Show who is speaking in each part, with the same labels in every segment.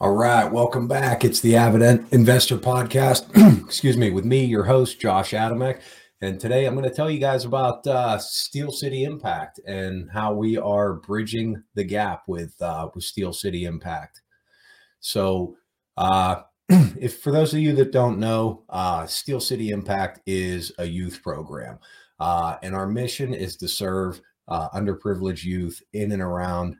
Speaker 1: All right, welcome back. It's the Avid Investor Podcast. Excuse me, with me, your host Josh Adamek, and today I'm going to tell you guys about uh, Steel City Impact and how we are bridging the gap with uh, with Steel City Impact. So, uh, if for those of you that don't know, uh, Steel City Impact is a youth program, uh, and our mission is to serve uh, underprivileged youth in and around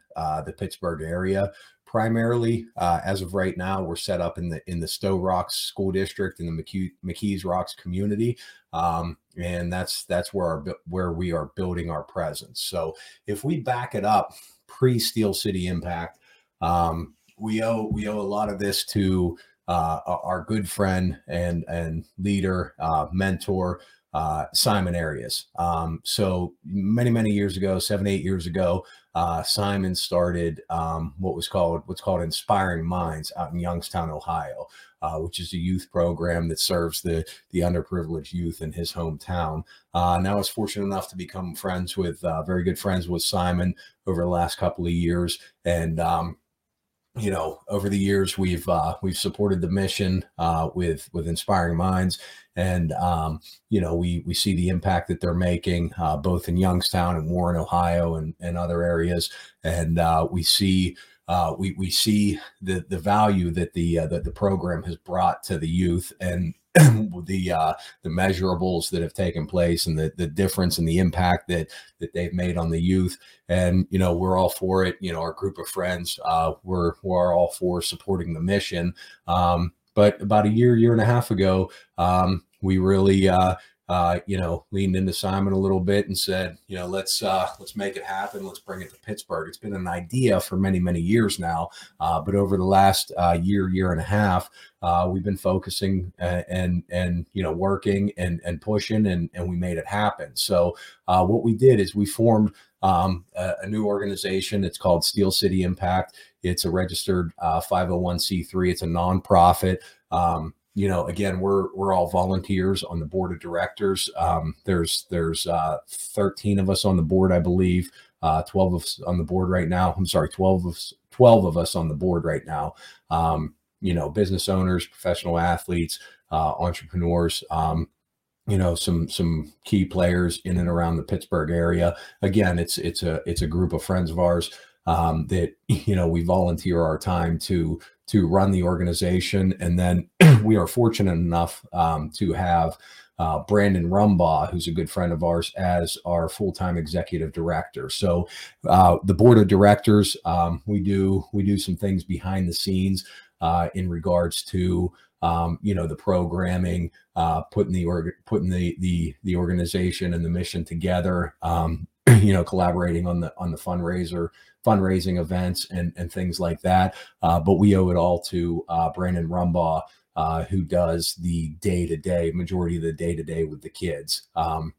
Speaker 1: the Pittsburgh area primarily uh, as of right now we're set up in the in the Sto-Rox school district in the McKee, mckees rocks community um, and that's that's where our where we are building our presence so if we back it up pre steel city impact um, we owe we owe a lot of this to uh, our good friend and and leader uh, mentor uh, Simon Arias. Um, so many, many years ago, seven, eight years ago, uh, Simon started um, what was called what's called Inspiring Minds out in Youngstown, Ohio, uh, which is a youth program that serves the the underprivileged youth in his hometown. Uh, now, I was fortunate enough to become friends with uh, very good friends with Simon over the last couple of years, and um, you know over the years we've uh, we've supported the mission uh, with with inspiring minds. And um, you know we we see the impact that they're making uh, both in youngstown and warren ohio and, and other areas. And uh, we see uh, we we see the the value that the uh, that the program has brought to the youth. And the uh, the measurables that have taken place and the the difference and the impact that that they've made on the youth. And you know, we're all for it. You know, our group of friends, uh, we're we're all for supporting the mission. Um, but about a year, year and a half ago, um, we really uh, uh, you know, leaned into Simon a little bit and said, you know, let's uh, let's make it happen. Let's bring it to Pittsburgh. It's been an idea for many many years now, uh, but over the last uh, year year and a half, uh, we've been focusing and, and and you know working and and pushing and and we made it happen. So uh, what we did is we formed um, a, a, new organization. It's called Steel City Impact. It's a registered 501c3. It's a nonprofit. Um, you know, again, we're we're all volunteers on the board of directors. Um, there's there's uh, 13 of us on the board, I believe. Uh, 12 of us on the board right now. I'm sorry, 12 of 12 of us on the board right now. Um, you know, business owners, professional athletes, uh, entrepreneurs. Um, you know some some key players in and around the Pittsburgh area. Again, it's it's a it's a group of friends of ours um, that you know we volunteer our time to to run the organization, and then we are fortunate enough um, to have uh, Brandon Rumbaugh, who's a good friend of ours, as our full-time executive director. So uh, the board of directors, um, we do we do some things behind the scenes uh, in regards to um, you know the programming, uh, putting the org- putting the the the organization and the mission together. Um, you know, collaborating on the on the fundraiser fundraising events and, and things like that. Uh, but we owe it all to uh, Brandon Rumbaugh, uh, who does the day to day, majority of the day to day with the kids. Um,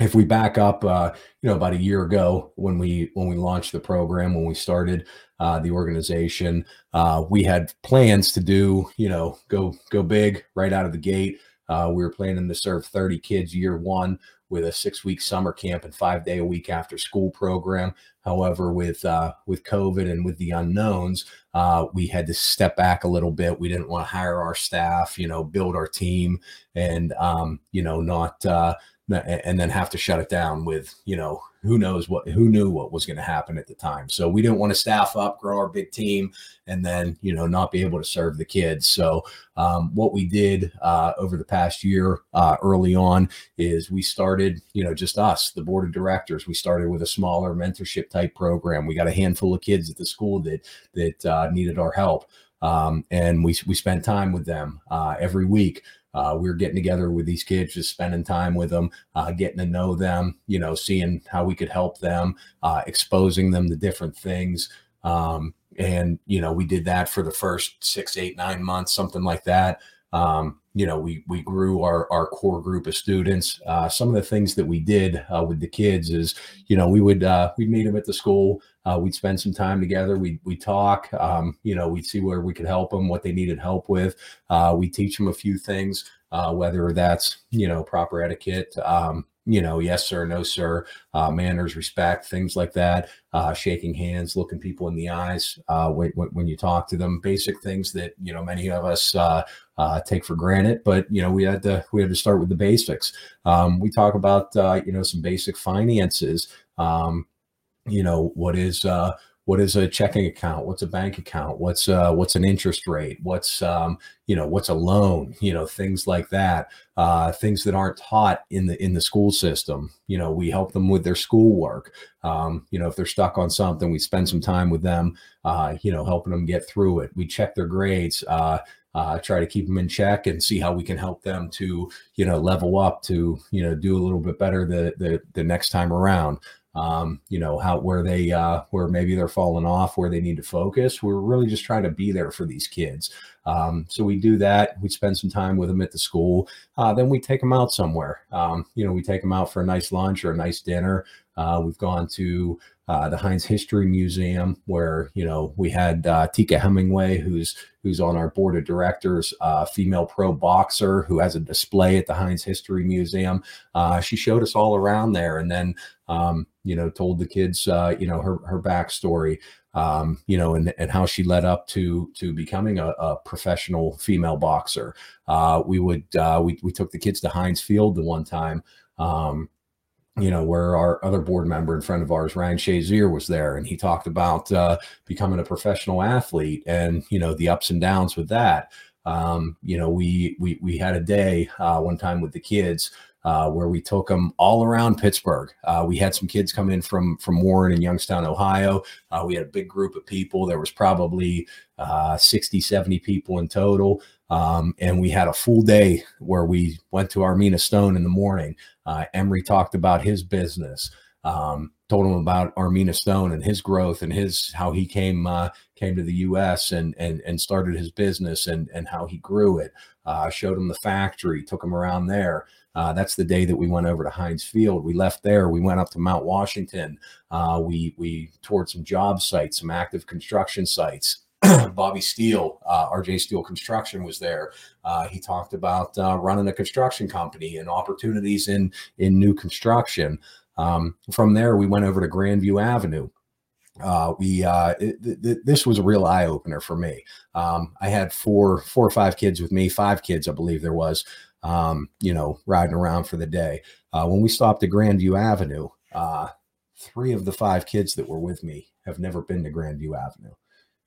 Speaker 1: if we back up, uh, you know, about a year ago when we when we launched the program, when we started uh, the organization, uh, we had plans to do, you know, go go big right out of the gate. we were planning to serve 30 kids year one with a six week summer camp and five day a week after school program. However, with uh, with COVID and with the unknowns, uh, we had to step back a little bit. We didn't want to hire our staff, you know, build our team, and um, you know, not uh, and then have to shut it down with you know who knows what who knew what was going to happen at the time. So we didn't want to staff up grow our big team and then you know not be able to serve the kids. So um, what we did uh, over the past year uh, early on is we started you know just us the board of directors. We started with a smaller mentorship type program. We got a handful of kids at the school that that uh, needed our help um, and we, we spent time with them uh, every week uh, we are getting together with these kids, just spending time with them, uh, getting to know them, you know, seeing how we could help them, uh, exposing them to different things. Um, and, you know, we did that for the first six, eight, nine months, something like that. Um, you know, we we grew our our core group of students. Uh, some of the things that we did uh, with the kids is, you know, we would uh, we'd meet them at the school. Uh, we'd spend some time together. We we talk. Um, you know, we'd see where we could help them, what they needed help with. Uh, we teach them a few things, uh, whether that's you know proper etiquette. Um, you know, yes sir, no sir, uh, manners, respect, things like that. Uh, shaking hands, looking people in the eyes uh, when, when you talk to them. Basic things that you know many of us take for granted, but you know we had to we had to start with the basics. Um, we talk about you know some basic finances. Um, you know what is uh, what is a checking account? What's a bank account? What's uh, what's an interest rate? What's um, you know what's a loan? You know things like that uh, things that aren't taught in the in the school system. You know we help them with their schoolwork. Um, you know if they're stuck on something we spend some time with them uh, you know helping them get through it. We check their grades uh, uh, try to keep them in check and see how we can help them to you know level up to you know do a little bit better the the, the next time around um, you know, how where they uh, where maybe they're falling off, where they need to focus. We're really just trying to be there for these kids. Um, so we do that. We spend some time with them at the school. Uh, then we take them out somewhere. Um, you know, we take them out for a nice lunch or a nice dinner. Uh, we've gone to uh, the Heinz History Museum, where you know we had uh, Tika Hemingway, who's who's on our board of directors, uh, female pro boxer who has a display at the Heinz History Museum. Uh, she showed us all around there, and then um, you know told the kids uh, you know her her backstory. Um, you know, and, and how she led up to to becoming a, a professional female boxer. Uh, we would we we took the kids to Heinz Field the one time. Um, you know, where our other board member and friend of ours, Ryan Shazier, was there, and he talked about uh, becoming a professional athlete and you know the ups and downs with that. Um, you know, we we we had a day uh, one time with the kids uh, where we took them all around Pittsburgh. Uh, we had some kids come in from from Warren and Youngstown, Ohio. Uh, we had a big group of people. There was probably uh, 60, 70 people in total. Um, and we had a full day where we went to Armina Stone in the morning. Uh, Emery talked about his business, um, told him about Armina Stone and his growth and his how he came uh, came to the U.S. and and and started his business and and how he grew it. Uh, showed him the factory, took him around there. Uh, that's the day that we went over to Heinz Field. We left there. We went up to Mount Washington. Uh, we we toured some job sites, some active construction sites. Bobby Steele, uh, RJ Steel Construction was there. Uh, he talked about uh, running a construction company and opportunities in in new construction. Um, from there, we went over to Grandview Avenue. Uh, we uh, it, th- this was a real eye opener for me. Um, I had four four or five kids with me, five kids, I believe there was. Um, you know, riding around for the day. Uh, when we stopped at Grandview Avenue, three of the five kids that were with me have never been to Grandview Avenue.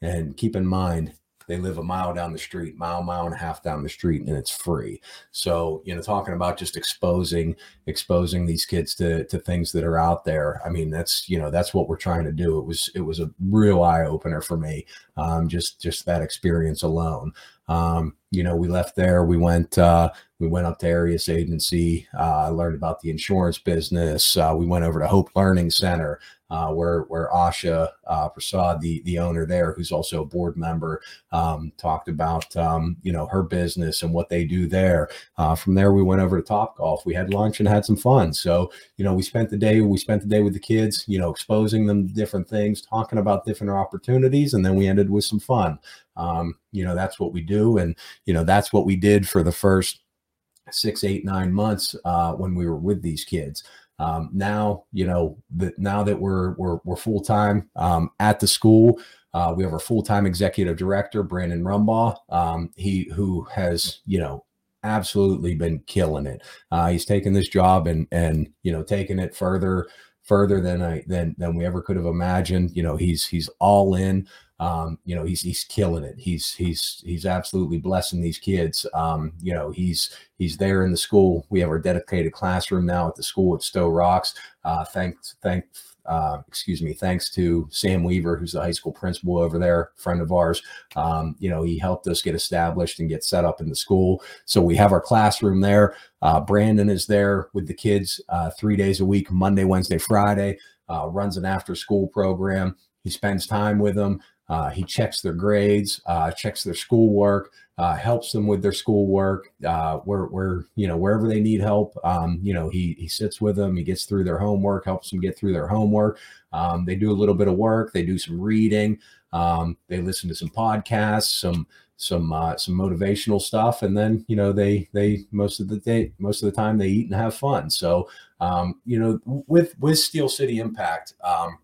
Speaker 1: And keep in mind, they live a mile down the street, mile, mile and a half down the street, and it's free. So, you know, talking about just exposing, exposing these kids to to things that are out there. I mean, that's you know, that's what we're trying to do. It was it was a real eye opener for me. Um, just just that experience alone. Um, you know, we left there. We went uh, we went up to Arias Agency. Uh, learned about the insurance business. Uh, we went over to Hope Learning Center uh, where where Asha uh, Prasad, the the owner there, who's also a board member, um, talked about um, you know her business and what they do there. Uh, from there, we went over to Top Golf. We had lunch and had some fun. So you know, we spent the day we spent the day with the kids, you know, exposing them to different things, talking about different opportunities, and then we ended with some fun. Um, you know, that's what we do, and you know, that's what we did for the first six, eight, nine months uh, when we were with these kids. Um, now, you know, that now that we're we're, we're full time um, at the school, uh, we have our full time executive director, Brandon Rumbaugh. Um, he who has you know absolutely been killing it. Uh, he's taken this job and and you know taking it further further than I than than we ever could have imagined. You know, he's he's all in. Um, you know, he's he's killing it. He's he's he's absolutely blessing these kids. Um, you know, he's he's there in the school. We have our dedicated classroom now at the school at Sto-Rox. Uh, thanks, thanks uh, excuse me, thanks to Sam Weaver, who's the high school principal over there, friend of ours. Um, you know, he helped us get established and get set up in the school. So we have our classroom there. Uh, Brandon is there with the kids uh, three days a week, Monday, Wednesday, Friday. Uh, runs an after-school program. He spends time with them. Uh, he checks their grades, uh, checks their schoolwork, uh, helps them with their schoolwork. Uh, where, where you know wherever they need help, um, you know he he sits with them. He gets through their homework, helps them get through their homework. Um, they do a little bit of work. They do some reading. Um, they listen to some podcasts, some some uh, some motivational stuff, and then you know they they most of the day most of the time they eat and have fun. So um, you know with with Steel City Impact. Um,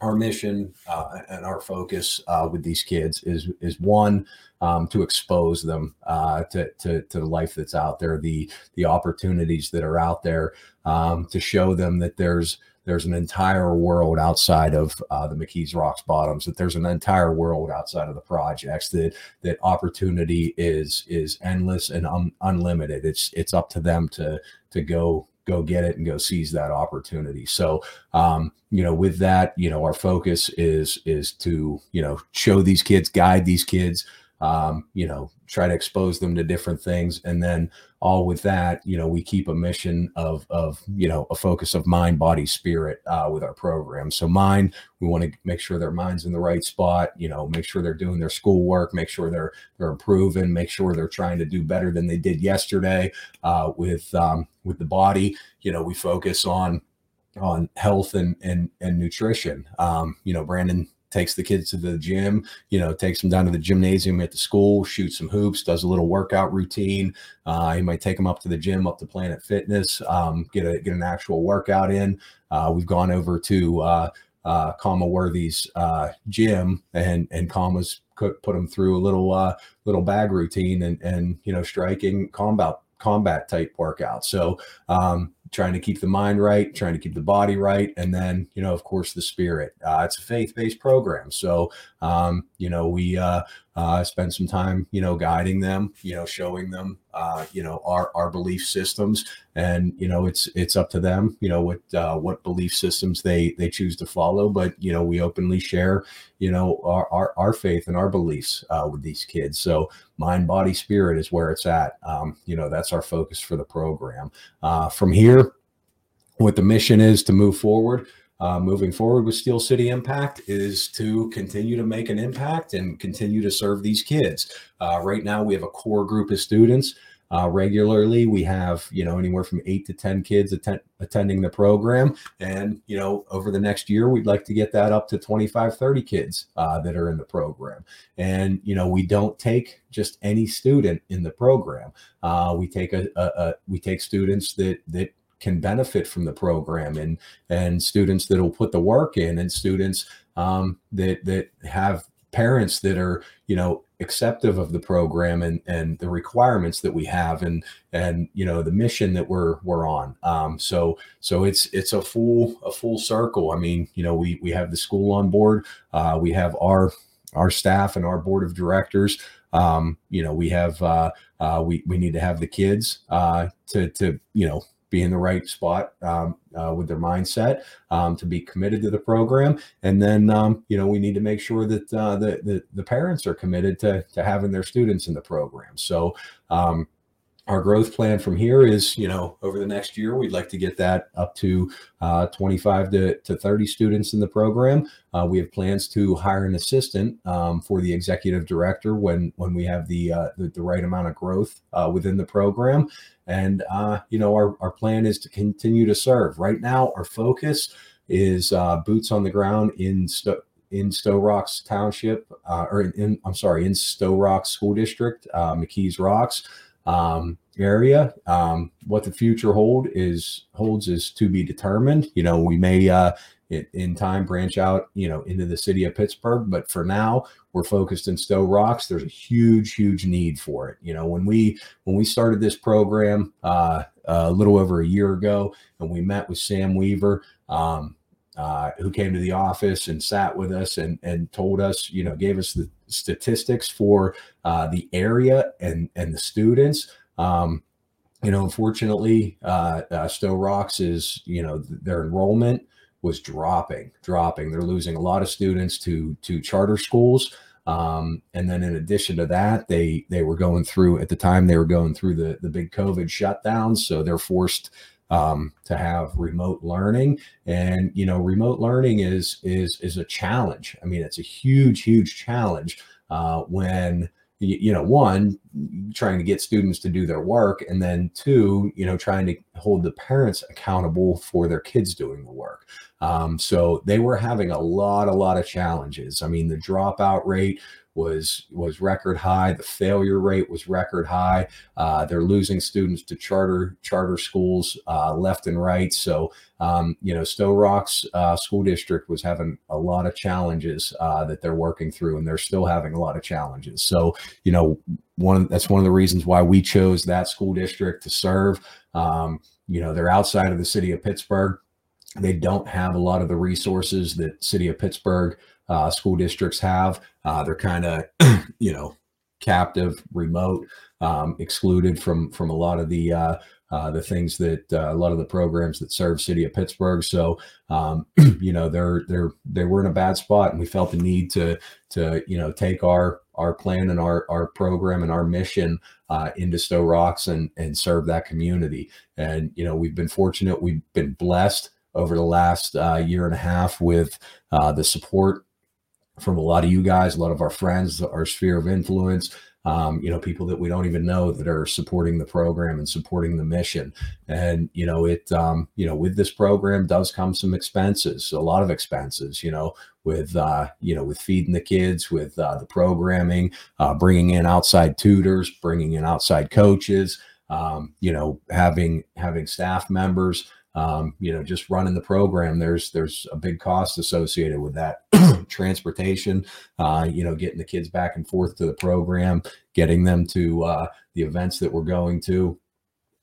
Speaker 1: our mission uh, and our focus uh, with these kids is is one um, to expose them uh, to, to, to the life that's out there, the the opportunities that are out there, um, to show them that there's there's an entire world outside of uh, the McKees Rocks Bottoms. That there's an entire world outside of the projects. That that opportunity is is endless and un- unlimited. It's it's up to them to to go go get it and go seize that opportunity. So, um, you know, with that, you know, our focus is is to you know show these kids, guide these kids, um, you know, try to expose them to different things. And then all with that, you know, we keep a mission of, of you know, a focus of mind, body, spirit uh, with our program. So mind, we want to make sure their mind's in the right spot, you know, make sure they're doing their schoolwork, make sure they're, they're improving, make sure they're trying to do better than they did yesterday uh, with, um, with the body, you know, we focus on, on health and, and, and nutrition. Um, you know, Brandon takes the kids to the gym, you know, takes them down to the gymnasium at the school, shoots some hoops, does a little workout routine. Uh, he might take them up to the gym, up to Planet Fitness, um, get a get an actual workout in. Uh, we've gone over to uh, uh, Worthy's uh, gym, and and Kama's put them through a little uh, little bag routine and and you know striking combat combat type workout. So um, trying to keep the mind right, trying to keep the body right, and then you know, of course, the spirit. Uh, it's a faith-based program, so um, you know, we uh, uh, spend some time, you know, guiding them, you know, showing them, uh, you know, our our belief systems, and you know, it's it's up to them, you know, what uh, what belief systems they they choose to follow. But you know, we openly share, you know, our our, our faith and our beliefs uh, with these kids. So mind, body, spirit is where it's at. Um, you know, that's our focus for the program. Uh, from here, what the mission is to move forward uh, moving forward with Steel City Impact is to continue to make an impact and continue to serve these kids. Uh, right now, we have a core group of students. Uh, regularly, we have you know anywhere from eight to ten kids attend, attending the program, and you know over the next year, we'd like to get that up to 25, 30 kids uh, that are in the program. And you know we don't take just any student in the program. Uh, we take a, a, a we take students that that can benefit from the program and and students that will put the work in and students um, that that have parents that are you know acceptive of the program and and the requirements that we have and and you know the mission that we're we're on. Um, so so it's it's a full a full circle. I mean you know we we have the school on board. Uh, we have our our staff and our board of directors. Um, you know we have uh, uh, we we need to have the kids uh, to to you know be in the right spot um, uh, with their mindset um, to be committed to the program. And then um, you know we need to make sure that uh, the, the, the parents are committed to to having their students in the program. So um, our growth plan from here is, you know, over the next year, we'd like to get that up to uh, 25 to, to 30 students in the program. Uh, we have plans to hire an assistant um, for the executive director when when we have the uh, the, the, right amount of growth uh, within the program. And uh, you know, our our plan is to continue to serve. Right now, our focus is uh, boots on the ground in. Sto- in Sto-Rox Township, or in, in, I'm sorry, in Sto-Rox School District, McKees Rocks um, area. Um, what the future hold is holds is to be determined. You know, we may uh, in time branch out, you know, into the city of Pittsburgh, but for now, we're focused in Sto-Rox. There's a huge, huge need for it. You know, when we when we started this program uh, a little over a year ago, and we met with Sam Weaver. Um, uh, who came to the office and sat with us and and told us, you know, gave us the statistics for uh, the area and and the students. Um, you know, unfortunately, uh, uh, Sto-Rox is you know their enrollment was dropping, dropping. They're losing a lot of students to to charter schools. Um, and then in addition to that, they they were going through at the time they were going through the the big COVID shutdowns, so they're forced um, to have remote learning and you know remote learning is is is a challenge i mean it's a huge huge challenge uh, when you, know, one, trying to get students to do their work, and then two, you know, trying to hold the parents accountable for their kids doing the work. Um, so they were having a lot, a lot of challenges. I mean, the dropout rate was was record high. The failure rate was record high. Uh, they're losing students to charter charter schools uh, left and right. So um, you know, Sto-Rox uh, School District was having a lot of challenges uh, that they're working through, and they're still having a lot of challenges. So you know, one that's one of the reasons why we chose that school district to serve. Um, you know, they're outside of the city of Pittsburgh. They don't have a lot of the resources that city of Pittsburgh uh, school districts have. Uh, they're kind of, you know, captive, remote, um, excluded from from a lot of the uh, uh, the things that uh, a lot of the programs that serve city of Pittsburgh. So um, you know they're they're they were in a bad spot, and we felt the need to to you know take our our plan and our our program and our mission uh, into Sto-Rox and and serve that community. And you know we've been fortunate, we've been blessed over the last uh, year and a half with uh, the support from a lot of you guys, a lot of our friends, our sphere of influence, um, you know, people that we don't even know that are supporting the program and supporting the mission. And, you know, it, um, you know, with this program does come some expenses, a lot of expenses, you know, with, uh, you know, with feeding the kids, with uh, the programming, uh, bringing in outside tutors, bringing in outside coaches, um, you know, having, having staff members, um, you know, just running the program, there's there's a big cost associated with that. Transportation, uh, you know, getting the kids back and forth to the program, getting them to uh, the events that we're going to,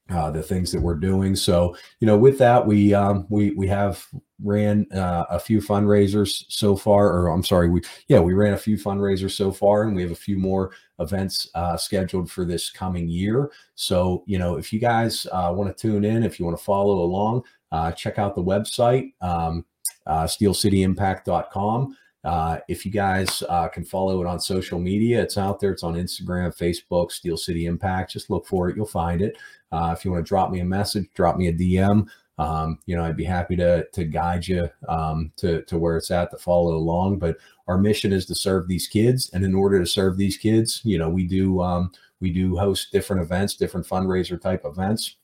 Speaker 1: uh, the things that we're doing. So, you know, with that, we um, we we have ran uh, a few fundraisers so far, or I'm sorry, we yeah we ran a few fundraisers so far, and we have a few more events uh, scheduled for this coming year. So, you know, if you guys uh, want to tune in, if you want to follow along, uh, check out the website, um, uh, steelcityimpact.com. Uh, if you guys uh, can follow it on social media, it's out there. It's on Instagram, Facebook, Steel City Impact. Just look for it. You'll find it. Uh, if you want to drop me a message, drop me a DM. Um, you know, I'd be happy to to guide you um, to to where it's at to follow along. But our mission is to serve these kids, and in order to serve these kids, you know, we do um, we do host different events, different fundraiser type events.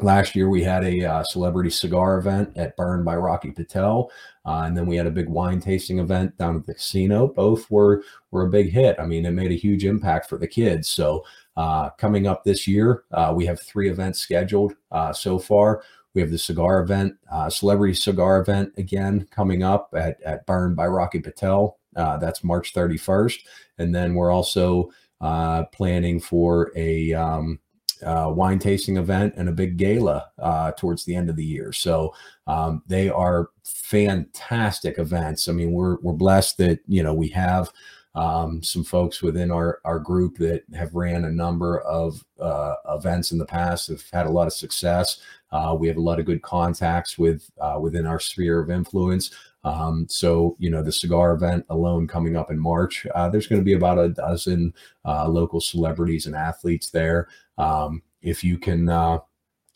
Speaker 1: Last year, we had a uh, celebrity cigar event at Burn by Rocky Patel, uh, and then we had a big wine tasting event down at the casino. Both were were a big hit. I mean, it made a huge impact for the kids. So, uh, coming up this year, uh, we have three events scheduled uh, so far. We have the cigar event, uh, celebrity cigar event again coming up at at Burn by Rocky Patel. that's March 31st, and then we're also planning for a um, uh, wine tasting event and a big gala uh, towards the end of the year. So um, they are fantastic events. I mean, we're we're blessed that you know we have um, some folks within our our group that have ran a number of uh, events in the past, have had a lot of success. Uh, we have a lot of good contacts with uh, within our sphere of influence. Um, so, you know, the cigar event alone coming up in March, uh, there's going to be about a dozen uh, local celebrities and athletes there. Um, if you can, uh,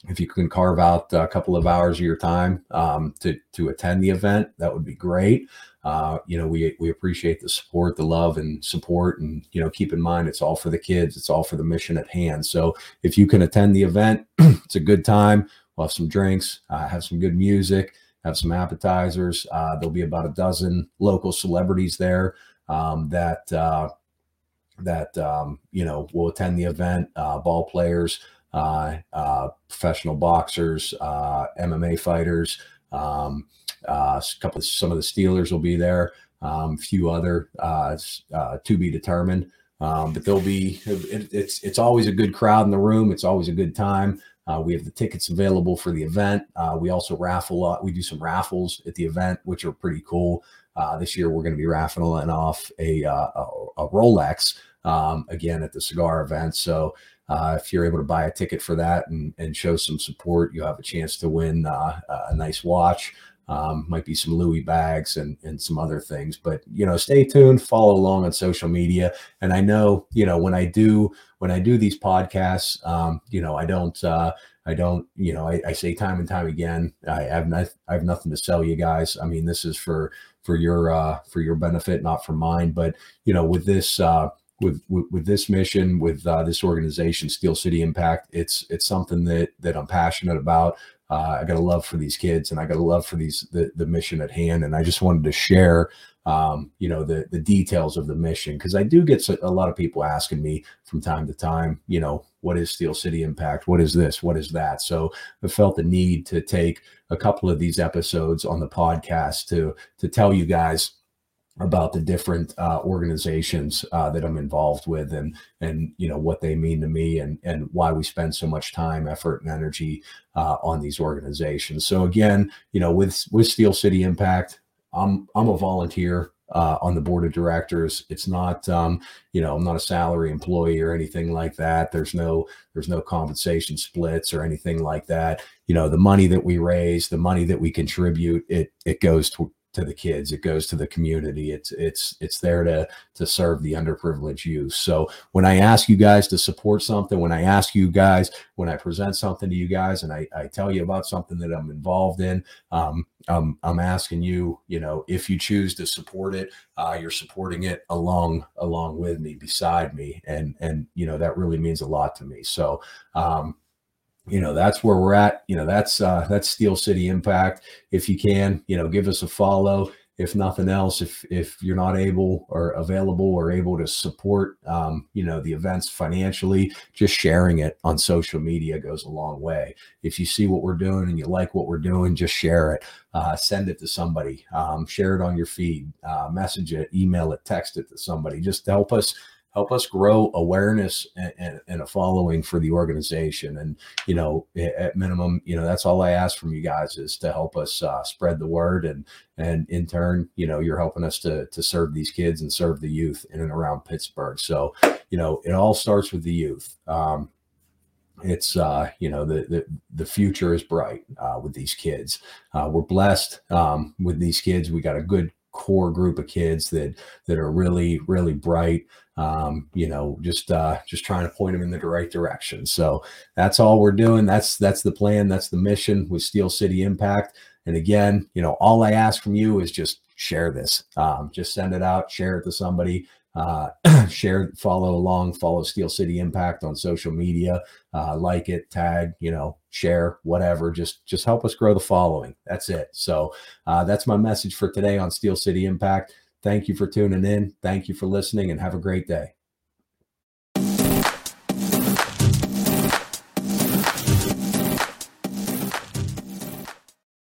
Speaker 1: if you can carve out a couple of hours of your time um, to to attend the event, that would be great. Uh, you know, we we appreciate the support, the love, and support, and you know, keep in mind it's all for the kids, it's all for the mission at hand. So, if you can attend the event, it's a good time. We'll have some drinks, uh, have some good music have some appetizers. Uh, there'll be about a dozen local celebrities there um, that uh, that um, you know will attend the event. Uh, ball players, uh, uh, professional boxers, MMA fighters. Um, a couple of some of the Steelers will be there. A um, few other to be determined. Um, but there'll be it, it's it's always a good crowd in the room. It's always a good time. Uh, we have the tickets available for the event. Uh, we also raffle. Uh, we do some raffles at the event, which are pretty cool. Uh, this year, we're going to be raffling off a, uh, a, a Rolex um, again at the cigar event. So if you're able to buy a ticket for that and, and show some support, you have a chance to win a nice watch. Um, might be some Louis bags and and some other things, but you know, stay tuned, follow along on social media. And I know, you know, when I do when I do these podcasts, um, you know, I don't uh, I don't, you know, I, I, say time and time again, I have not, I have nothing to sell you guys. I mean, this is for for your uh, for your benefit, not for mine. But you know, with this uh, with, with, with this mission, with uh, this organization, Steel City Impact, it's it's something that that I'm passionate about. Uh, I got a love for these kids, and I got a love for these the, the mission at hand. And I just wanted to share, um, you know, the the details of the mission because I do get a lot of people asking me from time to time, you know, what is Steel City Impact? What is this? What is that? So I felt the need to take a couple of these episodes on the podcast to to tell you guys about the different uh, organizations uh, that I'm involved with and and you know what they mean to me and and why we spend so much time, effort, and energy uh, on these organizations. So again, you know, with with Steel City Impact, I'm I'm a volunteer uh, on the board of directors. It's not, um, you know, I'm not a salary employee or anything like that. There's no, there's no compensation splits or anything like that. You know, the money that we raise, the money that we contribute, it it goes to to the kids it goes to the community it's it's it's there to to serve the underprivileged youth. So when i ask you guys to support something when i ask you guys when i present something to you guys and i, I tell you about something that i'm involved in um, I'm, I'm asking you you know if you choose to support it uh, you're supporting it along along with me beside me and and you know that really means a lot to me. So um, you know that's where we're at. You know that's uh that's steel city impact. If you can you know give us a follow. If nothing else if if you're not able or available or able to support um, you know the events financially just sharing it on social media goes a long way. If you see what we're doing and you like what we're doing just share it. Uh, send it to somebody. Um, share it on your feed. Uh, message it email it text it to somebody. Just help us help us grow awareness and, and, and, a following for the organization. And, you know, at minimum, you know, that's all I ask from you guys is to help us uh, spread the word. And, and in turn, you know, you're helping us to, to serve these kids and serve the youth in and around Pittsburgh. So, you know, it all starts with the youth. Um, it's uh you know the the, the future is bright uh with these kids uh we're blessed um with these kids we got a good core group of kids that that are really really bright um, you know just uh just trying to point them in the right direction. So that's all we're doing. That's that's the plan. That's the mission with steel city impact. And again you know all i ask from you is just share this. Um, just send it out share it to somebody uh, share, follow along, follow Steel City Impact on social media, uh, like it, tag, you know, share, whatever. Just just help us grow the following. That's it. So uh, that's my message for today on Steel City Impact. Thank you for tuning in. Thank you for listening, and have a great day.